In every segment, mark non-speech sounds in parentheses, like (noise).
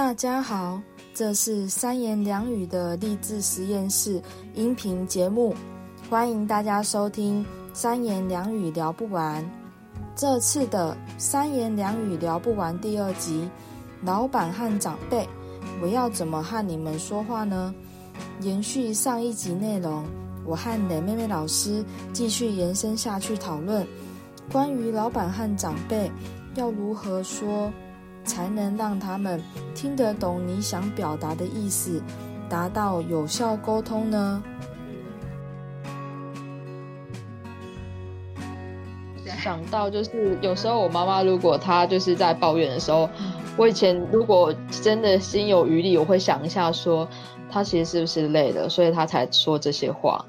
大家好，这是三言两语的励志实验室音频节目，欢迎大家收听三言两语聊不完。这次的三言两语聊不完第二集，老板和长辈，我要怎么和你们说话呢？延续上一集内容，我和雷妹妹老师继续延伸下去讨论，关于老板和长辈要如何说。才能让他们听得懂你想表达的意思，达到有效沟通呢？想到就是有时候我妈妈如果她就是在抱怨的时候，我以前如果真的心有余力，我会想一下说，她其实是不是累了，所以她才说这些话。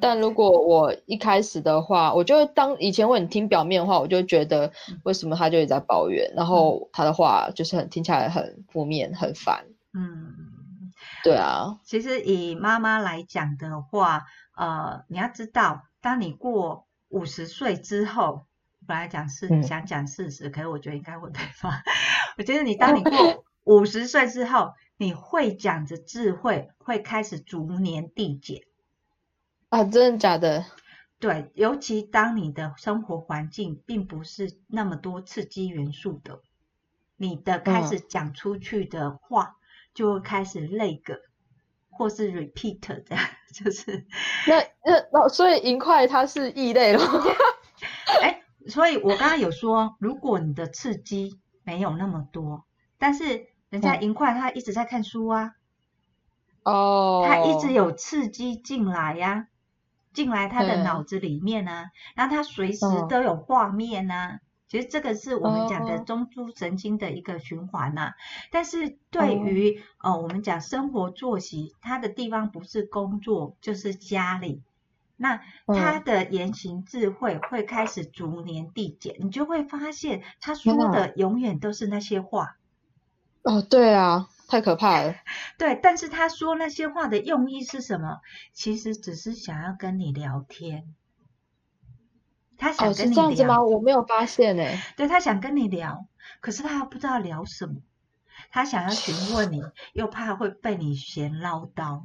但如果我一开始的话，我就当以前我很听表面的话，我就觉得为什么他就一直在抱怨，然后他的话就是很听起来很负面、很烦。嗯，对啊。其实以妈妈来讲的话，呃，你要知道，当你过五十岁之后，本来讲是想讲四十，可是我觉得应该会被骂。(laughs) 我觉得你当你过 (laughs) 五十岁之后，你会讲的智慧会开始逐年递减。啊，真的假的？对，尤其当你的生活环境并不是那么多刺激元素的，你的开始讲出去的话就会开始那个，或是 repeat 这样，(laughs) 就是那那那，所以银块它是异类了。(laughs) 哎，所以我刚刚有说，如果你的刺激没有那么多，但是人家银块他一直在看书啊，哦，他一直有刺激进来呀、啊。进来他的脑子里面呢、啊，然后他随时都有画面呢、其实这个是我们讲的中枢神经的一个循环呐、但是对于、嗯、呃我们讲生活作息，他的地方不是工作就是家里，那他的言行智慧会开始逐年递减，嗯、你就会发现他说的永远都是那些话。哦，对啊。太可怕了，(laughs) 对，但是他说那些话的用意是什么？其实只是想要跟你聊天，他想跟你聊。哦，是这样子吗？我没有发现哎。(laughs) 对，他想跟你聊，可是他又不知道聊什么，他想要询问你，又怕会被你嫌唠叨，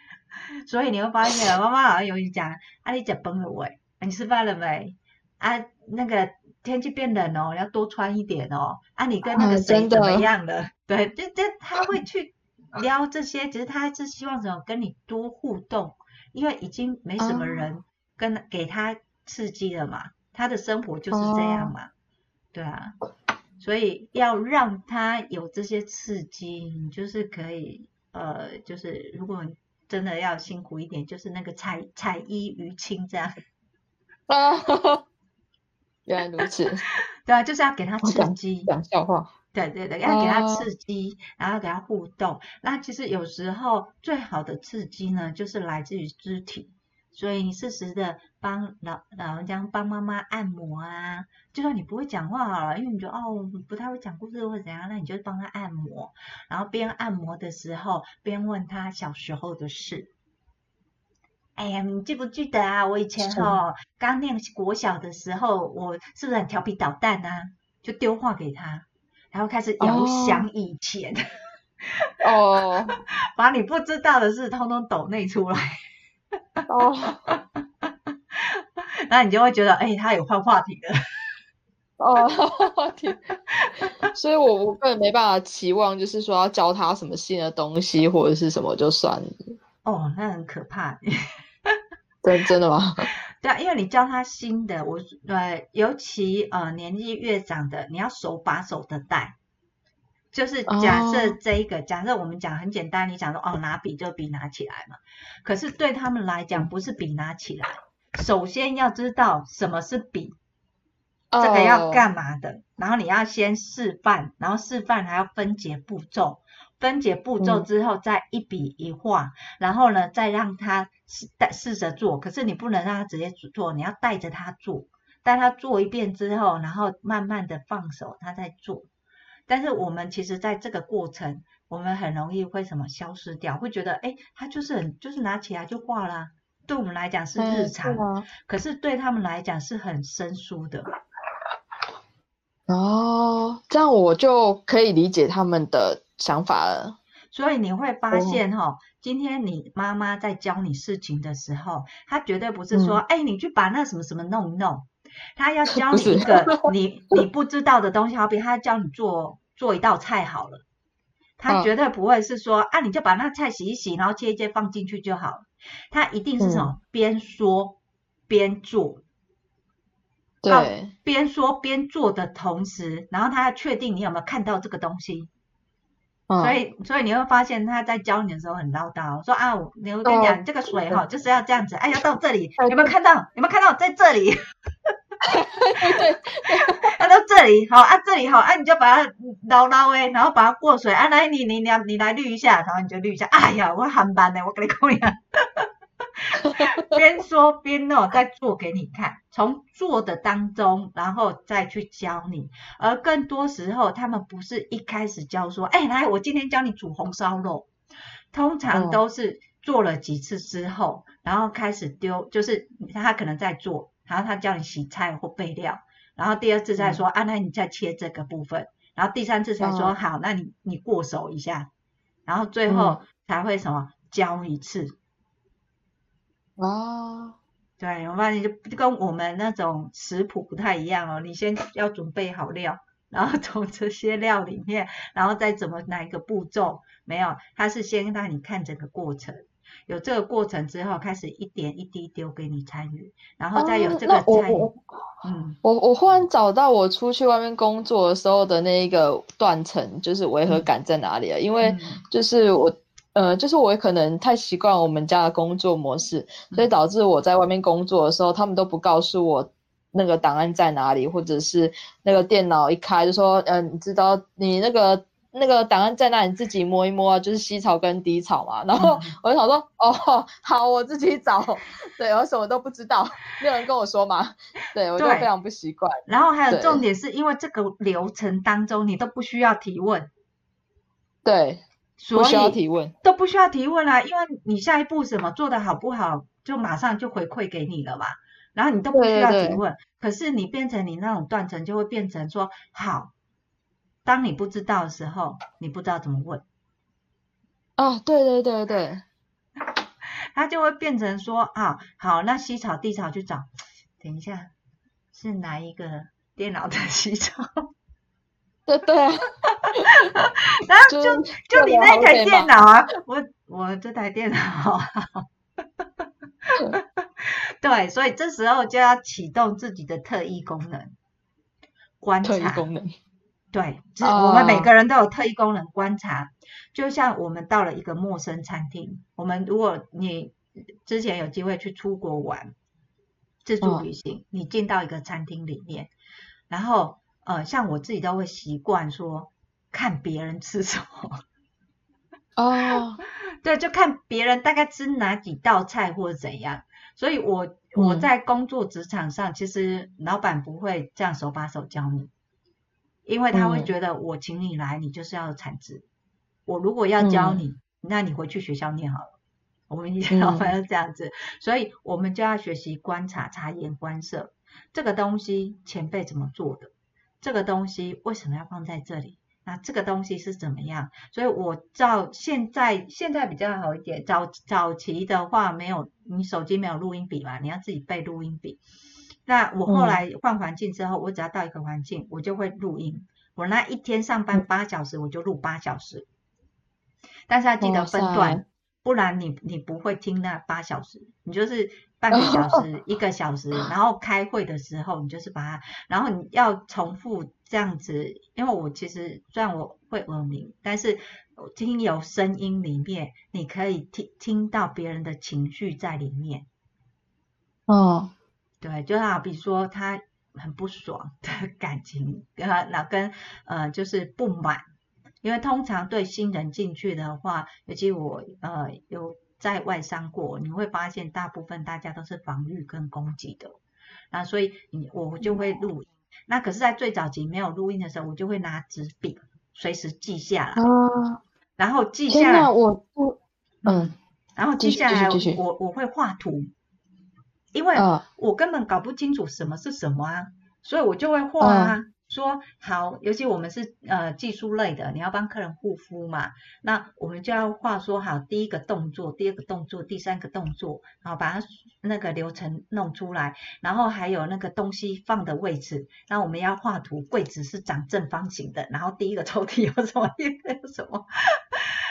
(laughs) 所以你会发现，妈妈好像有你讲，啊，你吃崩了喂，你吃饭了没？啊，那个。天气变冷哦，要多穿一点哦。啊，你跟那个谁怎么样了？啊、对，就就他会去 (laughs) 撩这些，只是他是希望什么跟你多互动，因为已经没什么人跟、啊、给他刺激了嘛，他的生活就是这样嘛，啊对啊，所以要让他有这些刺激，你就是可以呃，就是如果真的要辛苦一点，就是那个彩彩衣娱亲这样。啊。原来如此，(laughs) 对啊，就是要给他刺激，讲笑话，对对对，要给他刺激，啊、然后给他互动。那其实有时候最好的刺激呢，就是来自于肢体。所以你适时的帮老老人家帮妈妈按摩啊，就算你不会讲话好了，因为你觉得哦不太会讲故事或者怎样，那你就帮他按摩，然后边按摩的时候边问他小时候的事。哎呀，你记不记得啊？我以前哈刚念国小的时候，我是不是很调皮捣蛋啊？就丢话给他，然后开始遥想以前，哦，(laughs) 把你不知道的事通通抖内出来，哦，(laughs) 那你就会觉得，哎，他有换话题了，哦，换话题，所以我我个人没办法期望，就是说要教他什么新的东西或者是什么就算了，哦，那很可怕。真真的吗？(laughs) 对啊，因为你教他新的，我呃，尤其呃年纪越长的，你要手把手的带。就是假设这一个，哦、假设我们讲很简单，你讲说哦拿笔就笔拿起来嘛。可是对他们来讲，不是笔拿起来，首先要知道什么是笔，这个要干嘛的，哦、然后你要先示范，然后示范还要分解步骤。分解步骤之后，再一笔一画，嗯、然后呢，再让他试试着做。可是你不能让他直接做，你要带着他做，带他做一遍之后，然后慢慢的放手，他再做。但是我们其实在这个过程，我们很容易会什么消失掉，会觉得哎，他就是很就是拿起来就画啦。对我们来讲是日常，是可是对他们来讲是很生疏的。哦，这样我就可以理解他们的。想法了。所以你会发现哈、哦，今天你妈妈在教你事情的时候，她绝对不是说，哎、嗯，你去把那什么什么弄一弄，她要 (laughs) 教你一个你你不知道的东西，好比她教你做做一道菜好了，她绝对不会是说，啊，你就把那菜洗一洗，然后切一切放进去就好了，她一定是什么、嗯、边说边做，对，边说边做的同时，然后她要确定你有没有看到这个东西。所以，所以你会发现他在教你的时候很唠叨，说啊，我跟你讲，这个水哈就是要这样子，哎，要到这里，有没有看到？(laughs) 有没有看到？在这里，(laughs) 对，要到这里，好啊，这里好，啊，你就把它捞捞哎，然后把它过水，啊，来，你你你你来滤一下，然后你就滤一下，哎呀，我很班呢，我跟你讲呀。(laughs) 边说边弄，再做给你看，从做的当中，然后再去教你。而更多时候，他们不是一开始教说，哎，来，我今天教你煮红烧肉。通常都是做了几次之后，嗯、然后开始丢，就是他可能在做，然后他教你洗菜或备料，然后第二次再说，嗯、啊，那你再切这个部分，然后第三次才说，嗯、好，那你你过手一下，然后最后才会什么教一次。哦，对，我发现就就跟我们那种食谱不太一样哦。你先要准备好料，然后从这些料里面，然后再怎么哪一个步骤，没有，他是先让你看整个过程，有这个过程之后，开始一点一滴丢给你参与，然后再有这个参与。哦、嗯，我我忽然找到我出去外面工作的时候的那一个断层，就是违和感在哪里啊？嗯、因为就是我。呃，就是我可能太习惯我们家的工作模式，所以导致我在外面工作的时候，他们都不告诉我那个档案在哪里，或者是那个电脑一开就说，嗯、呃，你知道你那个那个档案在哪里，你自己摸一摸啊，就是西草跟低草嘛。然后我就想说，嗯、哦，(laughs) 好，我自己找。对，我什么都不知道，没有人跟我说嘛。对，我就非常不习惯。然后还有重点是因为这个流程当中，你都不需要提问。对。所以都不需要提问啦，因为你下一步什么做的好不好，就马上就回馈给你了嘛。然后你都不需要提问，对对对，可是你变成你那种断层，就会变成说，好，当你不知道的时候，你不知道怎么问。哦，对对对对，他 (laughs) 就会变成说，啊，好，那西草地草去找，(tsk) 等一下，是哪一个电脑的西草？对对啊，然后就就，你那台电脑啊，我我这台电脑，对，所以这时候就要启动自己的特异功能，观察。功能。对，我们每个人都有特异功能，观察。Uh, 就像我们到了一个陌生餐厅，我们如果你之前有机会去出国玩，自助旅行，uh, 你进到一个餐厅里面，然后。呃，像我自己都会习惯说看别人吃什么哦，oh. (laughs) 对，就看别人大概吃哪几道菜或者怎样。所以我我在工作职场上，嗯、其实老板不会这样手把手教你，因为他会觉得我请你来，你就是要产值。嗯、我如果要教你，嗯、那你回去学校念好了。我们以前老板是这样子，嗯、所以我们就要学习观察、察言观色。这个东西前辈怎么做的？这个东西为什么要放在这里？那这个东西是怎么样？所以我照现在现在比较好一点。早早期的话，没有你手机没有录音笔嘛，你要自己背录音笔。那我后来换环境之后，嗯、我只要到一个环境，我就会录音。我那一天上班八小时，我就录八小时。但是要记得分段，不然你你不会听那八小时，你就是。半个小时，一个小时，然后开会的时候，你就是把它，然后你要重复这样子。因为我其实虽然我会耳鸣，但是听有声音里面，你可以听听到别人的情绪在里面。哦，对，就好比说他很不爽的 (laughs) 感情，跟他老跟呃就是不满，因为通常对新人进去的话，尤其我呃有。在外商过，你会发现大部分大家都是防御跟攻击的，那所以你我就会录音。那可是，在最早期没有录音的时候，我就会拿纸笔随时记下来，啊、然后记下来。我我，嗯，然后记下来，我我会画图，因为我根本搞不清楚什么是什么啊，所以我就会画啊。啊说好，尤其我们是呃技术类的，你要帮客人护肤嘛，那我们就要话说好第一个动作，第二个动作，第三个动作，然后把它那个流程弄出来，然后还有那个东西放的位置，那我们要画图，柜子是长正方形的，然后第一个抽屉有什么，第二个有什么，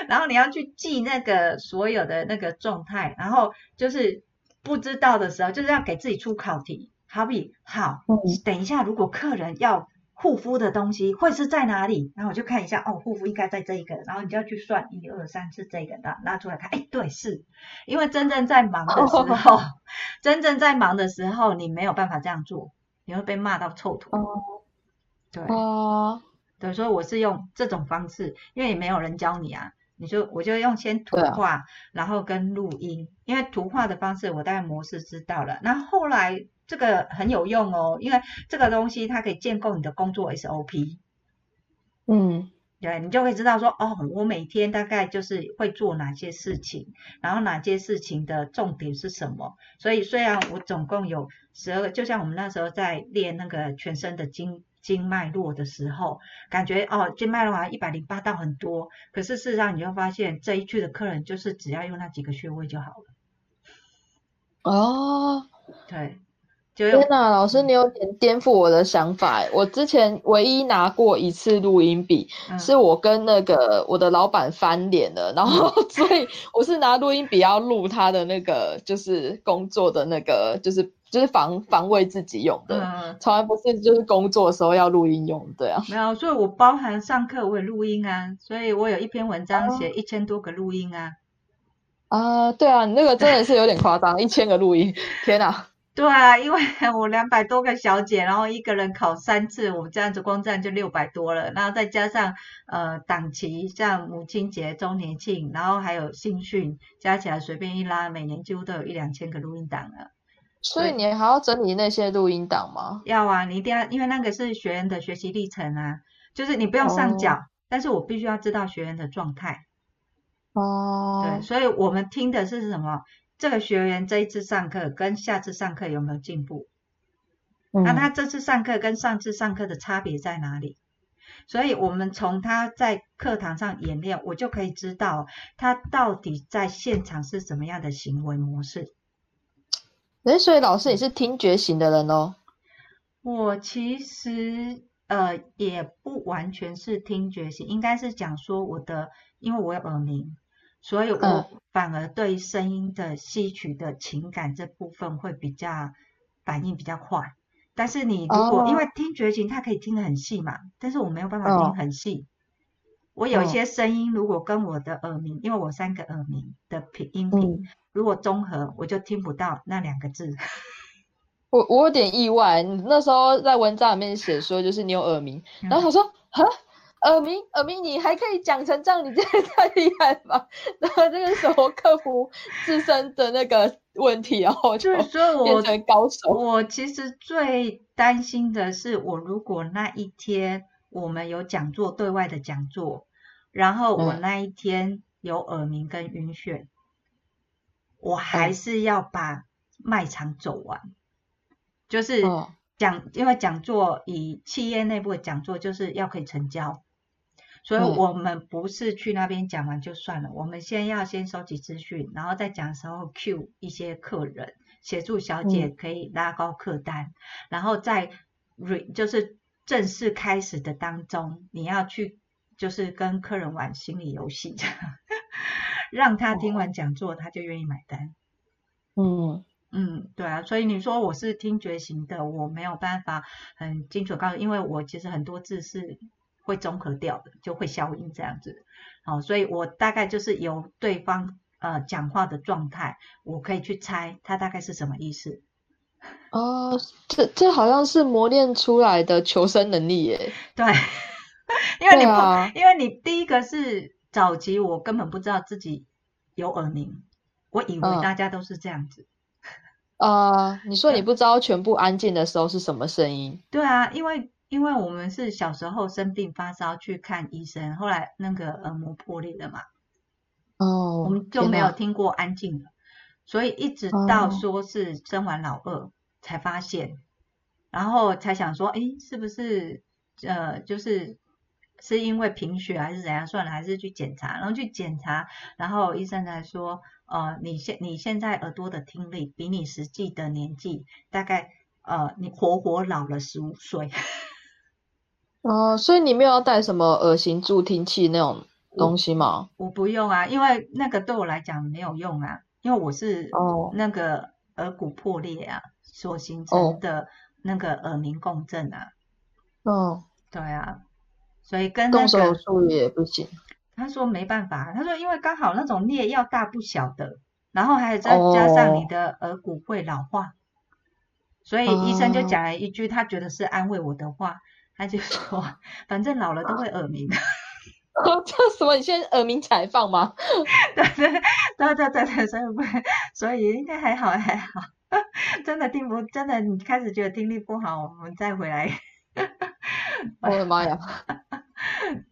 然后你要去记那个所有的那个状态，然后就是不知道的时候，就是要给自己出考题。好比好，等一下，如果客人要护肤的东西会是在哪里？然后我就看一下，哦，护肤应该在这一个，然后你就要去算一二三四这个，拿拿出来看，哎，对，是。因为真正在忙的时候，(laughs) 真正在忙的时候，你没有办法这样做，你会被骂到臭头。对，哦，对，所以我是用这种方式，因为也没有人教你啊，你就我就用先图画，然后跟录音，因为图画的方式我大概模式知道了，那后后来。这个很有用哦，因为这个东西它可以建构你的工作 SOP。嗯，对，你就会知道说，哦，我每天大概就是会做哪些事情，然后哪些事情的重点是什么。所以虽然我总共有十二个，就像我们那时候在练那个全身的经经脉络的时候，感觉哦，经脉络好像一百零八道很多，可是事实上你就发现这一区的客人就是只要用那几个穴位就好了。哦，对。天呐，老师，你有点颠覆我的想法。我之前唯一拿过一次录音笔，嗯、是我跟那个我的老板翻脸了，然后 (laughs) 所以我是拿录音笔要录他的那个，就是工作的那个，就是就是防防卫自己用的，嗯、从来不是就是工作的时候要录音用，对啊。没有，所以我包含上课我也录音啊，所以我有一篇文章写一千多个录音啊。啊，对啊，你那个真的是有点夸张，(laughs) 一千个录音，天呐。对啊，因为 (laughs) 我两百多个小姐，然后一个人考三次，我这样子光这样就六百多了，然后再加上呃档期，像母亲节、周年庆，然后还有新训，加起来随便一拉，每年几乎都有一两千个录音档了。所以你还要整理那些录音档吗？要啊，你一定要，因为那个是学员的学习历程啊，就是你不用上缴，哦、但是我必须要知道学员的状态。哦。对，所以我们听的是什么？这个学员这一次上课跟下次上课有没有进步？嗯、那他这次上课跟上次上课的差别在哪里？所以我们从他在课堂上演练，我就可以知道他到底在现场是什么样的行为模式。哎，所以老师，也是听觉型的人哦？我其实呃也不完全是听觉型，应该是讲说我的，因为我有耳鸣。所以我反而对声音的吸取的情感这部分会比较反应比较快，但是你如果、oh. 因为听觉型，它可以听得很细嘛，但是我没有办法听很细。Oh. 我有一些声音如果跟我的耳鸣，因为我三个耳鸣的频音频，oh. 如果综合，我就听不到那两个字。我我有点意外，你那时候在文章里面写说就是你有耳鸣，然后他说哈。耳鸣，耳鸣，你还可以讲成这样，你真的太厉害了吧？然 (laughs) 后这个时候克服自身的那个问题，然后就变成高手。我，我其实最担心的是，我如果那一天我们有讲座，对外的讲座，然后我那一天有耳鸣跟晕眩，嗯、我还是要把卖场走完，就是讲，嗯、因为讲座以企业内部的讲座，就是要可以成交。所以我们不是去那边讲完就算了，嗯、我们先要先收集资讯，然后再讲的时候 cue 一些客人，协助小姐可以拉高客单，嗯、然后在 re 就是正式开始的当中，你要去就是跟客人玩心理游戏，(laughs) 让他听完讲座他就愿意买单。嗯嗯，对啊，所以你说我是听觉型的，我没有办法很精准告诉，因为我其实很多字是。会综合掉的，就会消音这样子，好，所以我大概就是由对方呃讲话的状态，我可以去猜他大概是什么意思。哦，这这好像是磨练出来的求生能力耶。对，(laughs) 因为你不，啊、因为你第一个是早期我根本不知道自己有耳鸣，我以为大家都是这样子。啊、呃，你说你不知道全部安静的时候是什么声音？对啊，因为。因为我们是小时候生病发烧去看医生，后来那个耳膜破裂了嘛，哦，我们就没有听过安静的，所以一直到说是生完老二才发现，然后才想说，哎，是不是呃，就是是因为贫血还是怎样？算了，还是去检查，然后去检查，然后医生才说，呃，你现你现在耳朵的听力比你实际的年纪大概呃，你活活老了十五岁。哦、呃，所以你没有要带什么耳型助听器那种东西吗？我，我不用啊，因为那个对我来讲没有用啊，因为我是哦那个耳骨破裂啊。所形成的那个耳鸣共振啊，哦，对啊，所以跟那个动手术也不行。他说没办法，他说因为刚好那种裂要大不小的，然后还有再加上你的耳骨会老化，哦、所以医生就讲了一句他觉得是安慰我的话，他就说反正老了都会耳鸣的。(laughs) 这什么？你现在耳鸣才放吗？(laughs) 对对对对对对，所以不，所以应该还好还好。(laughs) 真的听不，真的你开始觉得听力不好，我们再回来。我的妈呀！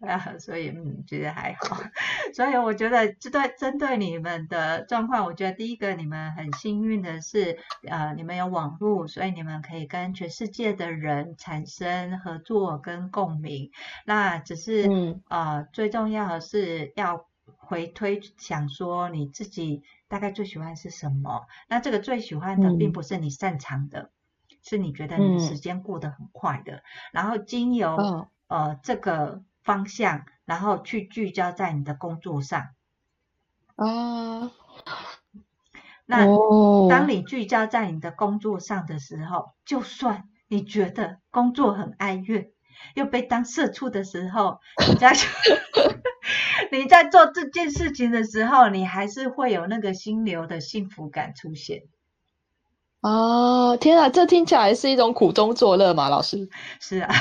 啊，(laughs) 所以嗯，觉得还好。(laughs) 所以我觉得这对针对你们的状况，我觉得第一个你们很幸运的是，呃，你们有网络，所以你们可以跟全世界的人产生合作跟共鸣。那只是、嗯、呃，最重要的是要。回推想说你自己大概最喜欢是什么？那这个最喜欢的并不是你擅长的，嗯、是你觉得你的时间过得很快的。嗯、然后经由、哦、呃这个方向，然后去聚焦在你的工作上。啊，那当你聚焦在你的工作上的时候，就算你觉得工作很哀怨，又被当社畜的时候，你在。(laughs) 你在做这件事情的时候，你还是会有那个心流的幸福感出现。哦，天啊，这听起来是一种苦中作乐嘛，老师？是啊。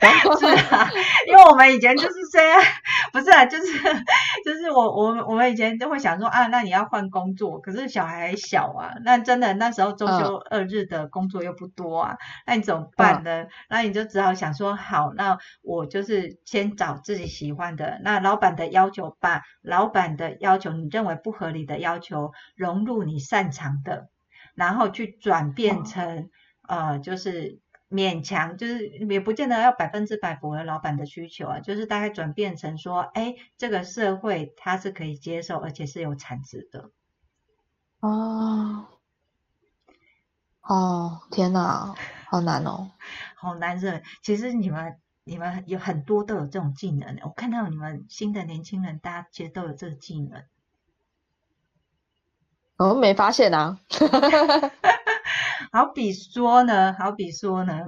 (laughs) 是啊，因为我们以前就是这样，(laughs) 不是啊，就是 (laughs) 就是我我们我们以前都会想说啊，那你要换工作，可是小孩还小啊，那真的那时候周休二日的工作又不多啊，那你怎么办呢？那你就只好想说，好，那我就是先找自己喜欢的，那老板的要求，把老板的要求，你认为不合理的要求融入你擅长的，然后去转变成呃，就是。勉强就是也不见得要百分之百符合老板的需求啊，就是大概转变成说，哎，这个社会它是可以接受，而且是有产值的。哦，哦，天哪，好难哦，好难的。其实你们你们有很多都有这种技能，我看到你们新的年轻人，大家其实都有这个技能。我没发现啊。(laughs) 好比说呢，好比说呢，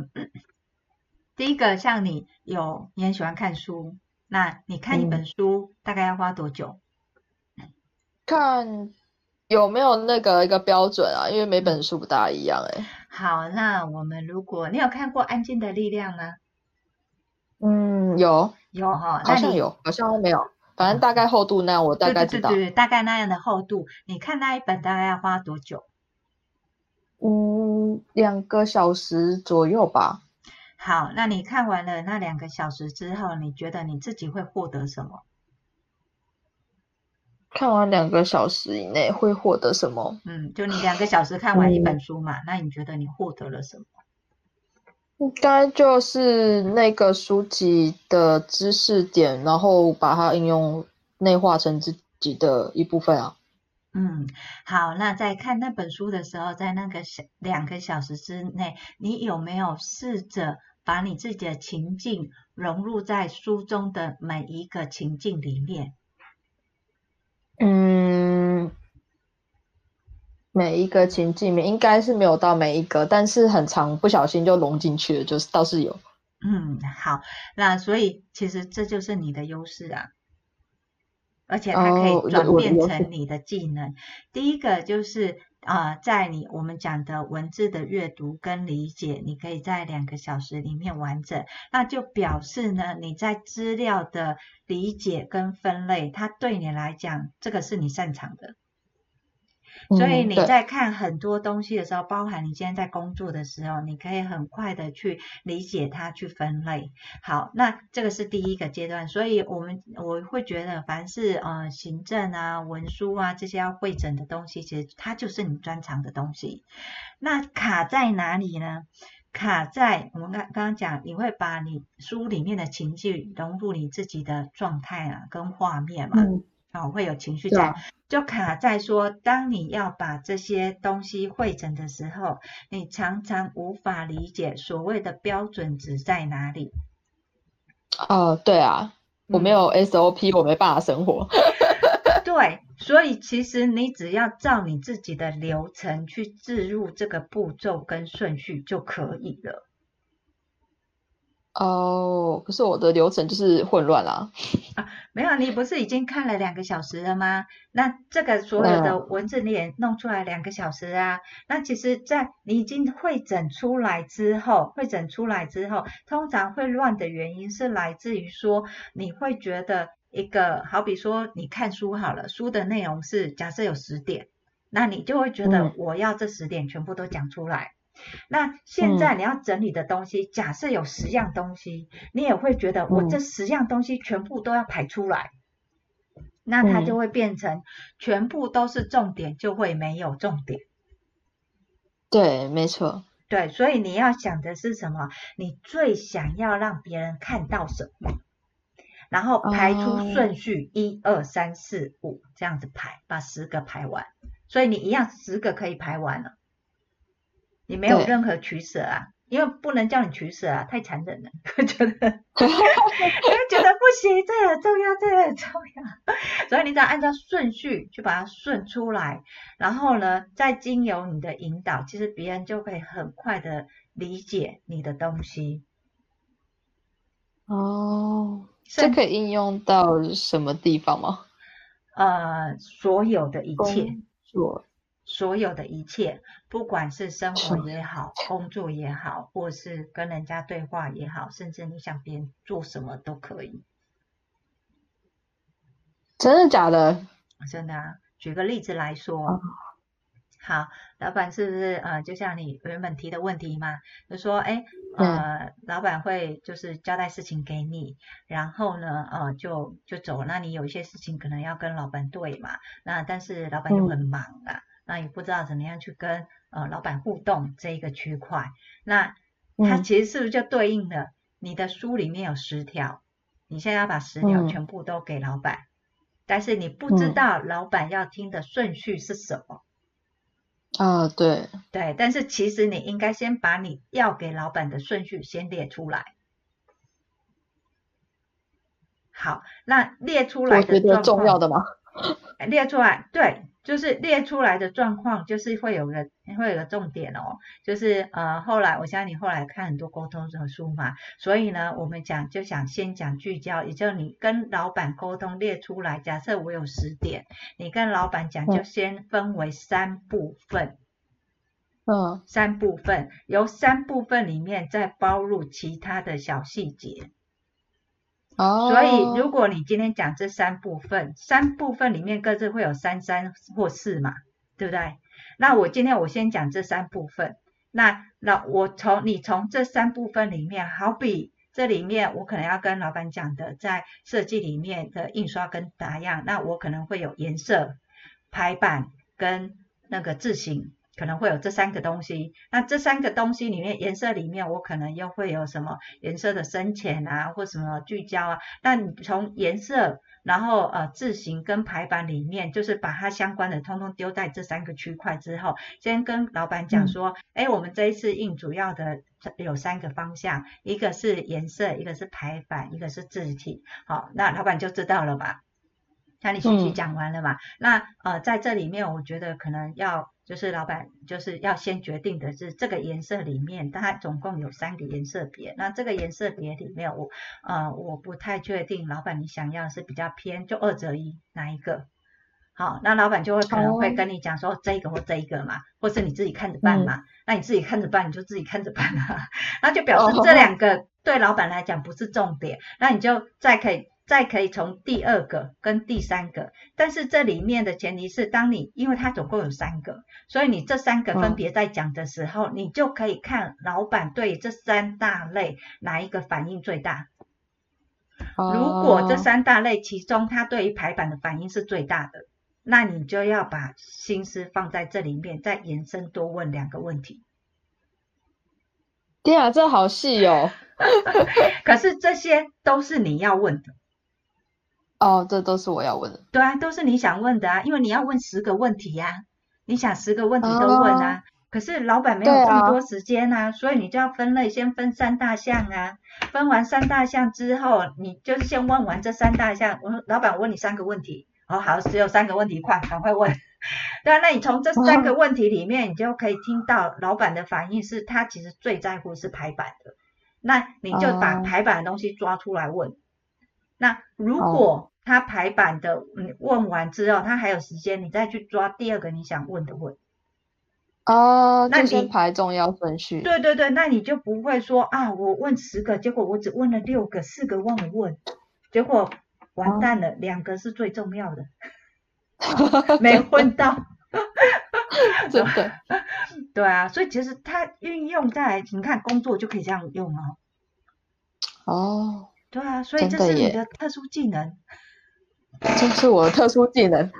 第一个像你有你很喜欢看书，那你看一本书大概要花多久？嗯、看有没有那个一个标准啊？因为每本书不大一样哎。好，那我们如果你有看过《安静的力量》呢？嗯，有有哈，好像有，好像没有，反正大概厚度那样，我大概知道。对对对，大概那样的厚度，你看那一本大概要花多久？嗯，两个小时左右吧。好，那你看完了那两个小时之后，你觉得你自己会获得什么？看完两个小时以内会获得什么？嗯，就你两个小时看完一本书嘛，嗯、那你觉得你获得了什么？应该就是那个书籍的知识点，然后把它应用内化成自己的一部分啊。嗯，好，那在看那本书的时候，在那个小两个小时之内，你有没有试着把你自己的情境融入在书中的每一个情境里面？嗯，每一个情境里面应该是没有到每一个，但是很长不小心就融进去了，就是倒是有。嗯，好，那所以其实这就是你的优势啊。而且它可以转变成你的技能。Oh, 第一个就是啊、呃，在你我们讲的文字的阅读跟理解，你可以在两个小时里面完整，那就表示呢，你在资料的理解跟分类，它对你来讲，这个是你擅长的。所以你在看很多东西的时候，嗯、包含你今天在工作的时候，你可以很快的去理解它，去分类。好，那这个是第一个阶段。所以我们我会觉得，凡是呃行政啊、文书啊这些要会诊的东西，其实它就是你专长的东西。那卡在哪里呢？卡在我们刚刚刚讲，你会把你书里面的情绪融入你自己的状态啊，跟画面嘛，嗯，哦，会有情绪在，就卡在说，当你要把这些东西汇整的时候，你常常无法理解所谓的标准值在哪里。哦，对啊，我没有 SOP，嗯，我没办法生活。(laughs) 对，所以其实你只要照你自己的流程去置入这个步骤跟顺序就可以了。哦，可是我的流程就是混乱啦。啊，没有，你不是已经看了两个小时了吗？那这个所有的文字你也弄出来两个小时啊。嗯、那其实，在你已经会诊出来之后，会诊出来之后，通常会乱的原因是来自于说你会觉得。一个好比说，你看书好了，书的内容是假设有十点，那你就会觉得我要这十点全部都讲出来。嗯、那现在你要整理的东西，嗯、假设有十样东西，你也会觉得我这十样东西全部都要排出来。嗯、那它就会变成全部都是重点，就会没有重点。对，没错。对，所以你要想的是什么？你最想要让别人看到什么？然后排出顺序，一二三四五这样子排，把十个排完。所以你一样十个可以排完了，你没有任何取舍啊，因为不能叫你取舍啊，太残忍了，觉得，(laughs) 觉得不行，这很重要，这很重要。(laughs) 所以你只要按照顺序去把它顺出来，然后呢，再经由你的引导，其实别人就可以很快的理解你的东西。哦。这可以应用到什么地方吗？呃，所有的一切，所所有的一切，不管是生活也好，工作也好，或是跟人家对话也好，甚至你想别人做什么都可以。真的假的？真的啊。举个例子来说。哦好，老板是不是呃，就像你原本提的问题嘛，就说，哎，呃，嗯、老板会就是交代事情给你，然后呢，呃，就就走。那你有一些事情可能要跟老板对嘛，那但是老板又很忙啊，嗯、那也不知道怎么样去跟呃老板互动这一个区块。那它其实是不是就对应了你的书里面有十条，你现在要把十条全部都给老板，嗯、但是你不知道老板要听的顺序是什么。啊，对对，但是其实你应该先把你要给老板的顺序先列出来。好，那列出来的重要的吗？列出来，对，就是列出来的状况，就是会有个会有个重点哦，就是呃，后来我相信你后来看很多沟通的书嘛，所以呢，我们讲就想先讲聚焦，也就你跟老板沟通列出来，假设我有十点，你跟老板讲就先分为三部分，嗯，三部分，由三部分里面再包入其他的小细节。Oh. 所以，如果你今天讲这三部分，三部分里面各自会有三三或四嘛，对不对？那我今天我先讲这三部分，那那我从你从这三部分里面，好比这里面我可能要跟老板讲的，在设计里面的印刷跟打样，那我可能会有颜色、排版跟那个字型。可能会有这三个东西，那这三个东西里面，颜色里面我可能又会有什么颜色的深浅啊，或什么聚焦啊。但你从颜色，然后呃字形跟排版里面，就是把它相关的通通丢在这三个区块之后，先跟老板讲说，哎、嗯，我们这一次印主要的有三个方向，一个是颜色，一个是排版，一个是字体。好，那老板就知道了吧？那你信息讲完了嘛？嗯、那呃在这里面，我觉得可能要。就是老板就是要先决定的是这个颜色里面，它总共有三个颜色别。那这个颜色别里面，我呃我不太确定，老板你想要是比较偏就二择一哪一个？好，那老板就会可能会跟你讲说这个或这一个嘛，或是你自己看着办嘛。嗯、那你自己看着办，你就自己看着办啊。那就表示这两个对老板来讲不是重点，那你就再可以。再可以从第二个跟第三个，但是这里面的前提是，当你因为它总共有三个，所以你这三个分别在讲的时候，嗯、你就可以看老板对这三大类哪一个反应最大。哦、如果这三大类其中他对于排版的反应是最大的，那你就要把心思放在这里面，再延伸多问两个问题。天啊，这好细哦。(laughs) (laughs) 可是这些都是你要问的。哦，这都是我要问的。对啊，都是你想问的啊，因为你要问十个问题呀、啊，你想十个问题都问啊。哦、可是老板没有这么多时间啊，啊所以你就要分类，先分三大项啊。分完三大项之后，你就是先问完这三大项。我说老板，问你三个问题。哦，好，只有三个问题，快，赶快问。(laughs) 对啊，那你从这三个问题里面，你就可以听到老板的反应是，他其实最在乎是排版的。那你就把排版的东西抓出来问。那如果他排版的，你问完之后，他还有时间，你再去抓第二个你想问的问。哦，那你排重要顺序。对对对，那你就不会说啊，我问十个，结果我只问了六个，四个忘了问，结果完蛋了，哦、两个是最重要的，(laughs) 没问到。(laughs) 真的。(laughs) 对啊，所以其实它运用在你看工作就可以这样用哦。哦。对啊，所以这是你的特殊技能。(laughs) 这是我的特殊技能，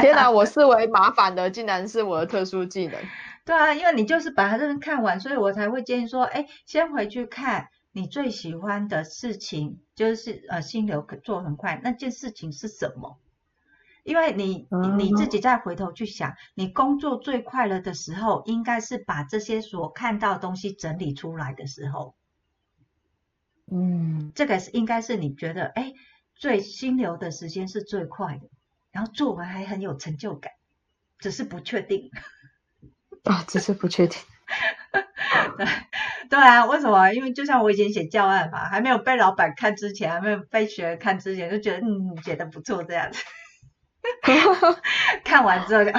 天哪！我视为麻烦的，竟然是我的特殊技能。对啊，因为你就是把它这边看完，所以我才会建议说，哎，先回去看你最喜欢的事情，就是呃心流可做很快，那件事情是什么？因为你你自己再回头去想，你工作最快乐的时候，应该是把这些所看到的东西整理出来的时候。嗯，这个是应该是你觉得，哎。最心流的时间是最快的，然后做完还很有成就感，只是不确定。啊、(laughs) 哦，只是不确定。(laughs) 对对啊，为什么？因为就像我以前写教案嘛，还没有被老板看之前，还没有被学员看之前，就觉得嗯，写的不错这样子。(laughs) 看完之后就，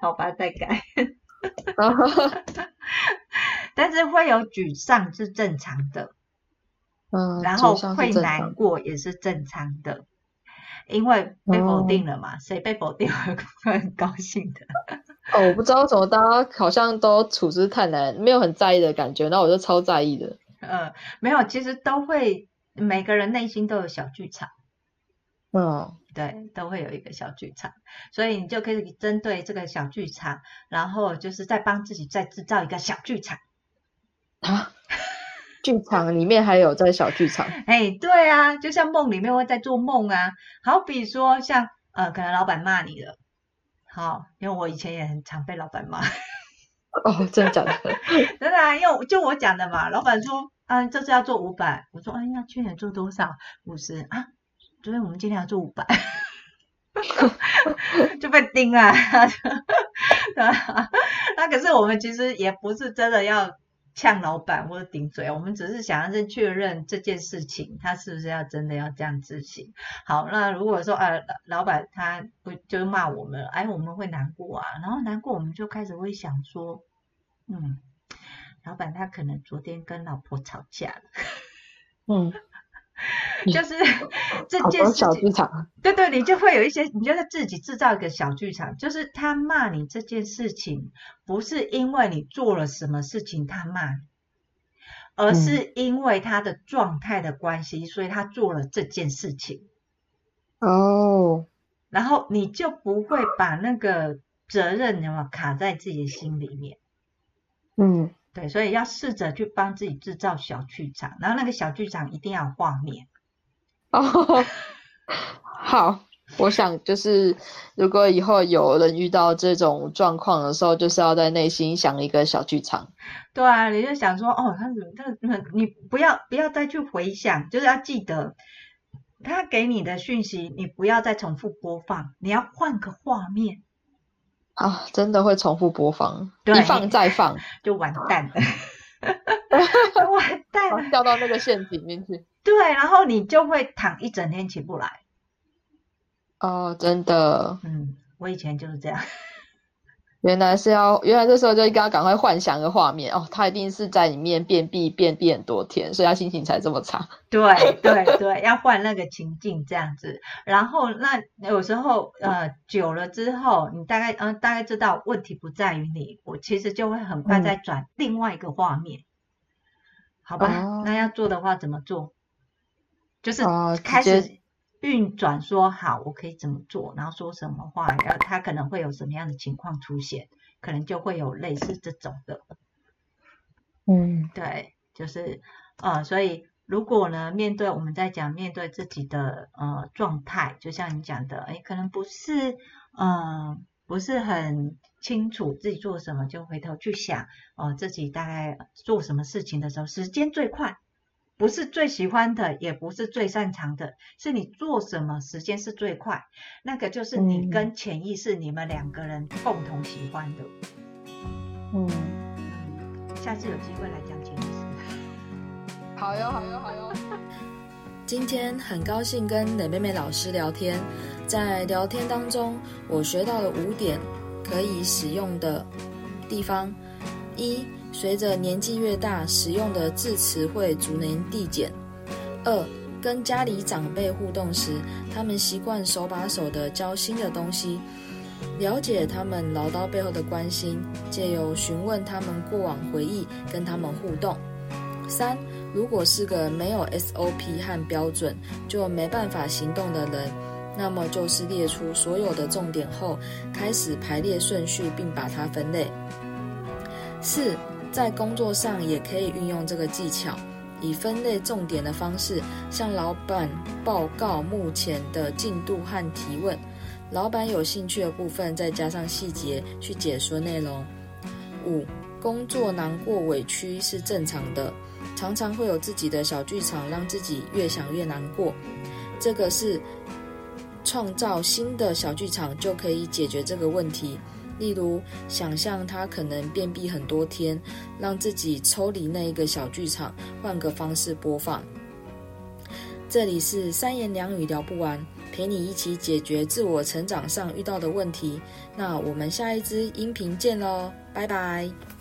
好吧，再改。但是会有沮丧是正常的。嗯，然后会难过也是正常的，因为被否定了嘛，谁、哦、被否定了会很高兴的。(laughs) 哦，我不知道为什么大家好像都处之泰然，没有很在意的感觉，那我就超在意的。嗯，没有，其实都会，每个人内心都有小剧场。嗯，对，都会有一个小剧场，所以你就可以针对这个小剧场，然后就是再帮自己再制造一个小剧场。啊？剧场里面还有在小剧场，(laughs) 哎，对啊，就像梦里面会在做梦啊。好比说像呃，可能老板骂你了，好，因为我以前也很常被老板骂。哦，真的假的？(laughs) 真的啊，因为就我讲的嘛，老板说啊，这次要做五百，我说哎呀，去年做多少？五十啊，所以我们今天要做五百，(laughs) 就被盯了。那可是我们其实也不是真的要。呛老板或者顶嘴，我们只是想要先确认这件事情，他是不是要真的要这样执行。好，那如果说啊老板他不就是骂我们，哎，我们会难过啊，然后难过我们就开始会想说，嗯，老板他可能昨天跟老婆吵架了，嗯。(laughs) 就是 (laughs) 这件事小剧场，对对，你就会有一些，你就在自己制造一个小剧场。就是他骂你这件事情，不是因为你做了什么事情他骂你，而是因为他的状态的关系，所以他做了这件事情。哦，然后你就不会把那个责任有没有卡在自己的心里面。嗯。对，所以要试着去帮自己制造小剧场，然后那个小剧场一定要有画面。哦，好，我想就是如果以后有人遇到这种状况的时候，就是要在内心想一个小剧场。对啊，你就想说，哦，他怎么，他你不要不要再去回想，就是要记得他给你的讯息，你不要再重复播放，你要换个画面。啊，真的会重复播放，一放再放 (laughs) 就完蛋了，(laughs) 完蛋了，掉到那个陷阱里面去。对，然后你就会躺一整天起不来。哦，真的。嗯，我以前就是这样。(laughs) 原来是要，原来这时候就应该要赶快幻想一个画面哦，他一定是在里面便秘便秘很多天，所以他心情才这么差。对对对，要换那个情境这样子，然后那有时候呃久了之后，你大概呃大概知道问题不在于你，我其实就会很快再转另外一个画面，嗯、好吧？哦、那要做的话怎么做？就是开始。运转说好，我可以怎么做，然后说什么话，然后他可能会有什么样的情况出现，可能就会有类似这种的。嗯，对，就是呃，所以如果呢，面对我们在讲面对自己的呃状态，就像你讲的，哎，可能不是呃不是很清楚自己做什么，就回头去想哦、呃，自己大概做什么事情的时候，时间最快。不是最喜欢的，也不是最擅长的，是你做什么时间是最快，那个就是你跟潜意识你们两个人共同喜欢的。嗯，下次有机会来讲潜意识。好哟，好哟，好哟。(laughs) 今天很高兴跟磊妹妹老师聊天，在聊天当中，我学到了五点可以使用的地方。一随着年纪越大，使用的字词会逐年递减。二，跟家里长辈互动时，他们习惯手把手的教新的东西，了解他们唠叨背后的关心，借由询问他们过往回忆，跟他们互动。三，如果是个没有 SOP 和标准，就没办法行动的人，那么就是列出所有的重点后，开始排列顺序，并把它分类。四。在工作上也可以运用这个技巧，以分类重点的方式向老板报告目前的进度和提问。老板有兴趣的部分再加上细节去解说内容。五、工作难过委屈是正常的，常常会有自己的小剧场，让自己越想越难过。这个是创造新的小剧场就可以解决这个问题。例如，想象他可能便秘很多天，让自己抽离那一个小剧场，换个方式播放。这里是三言两语聊不完，陪你一起解决自我成长上遇到的问题。那我们下一支音频见喽，拜拜。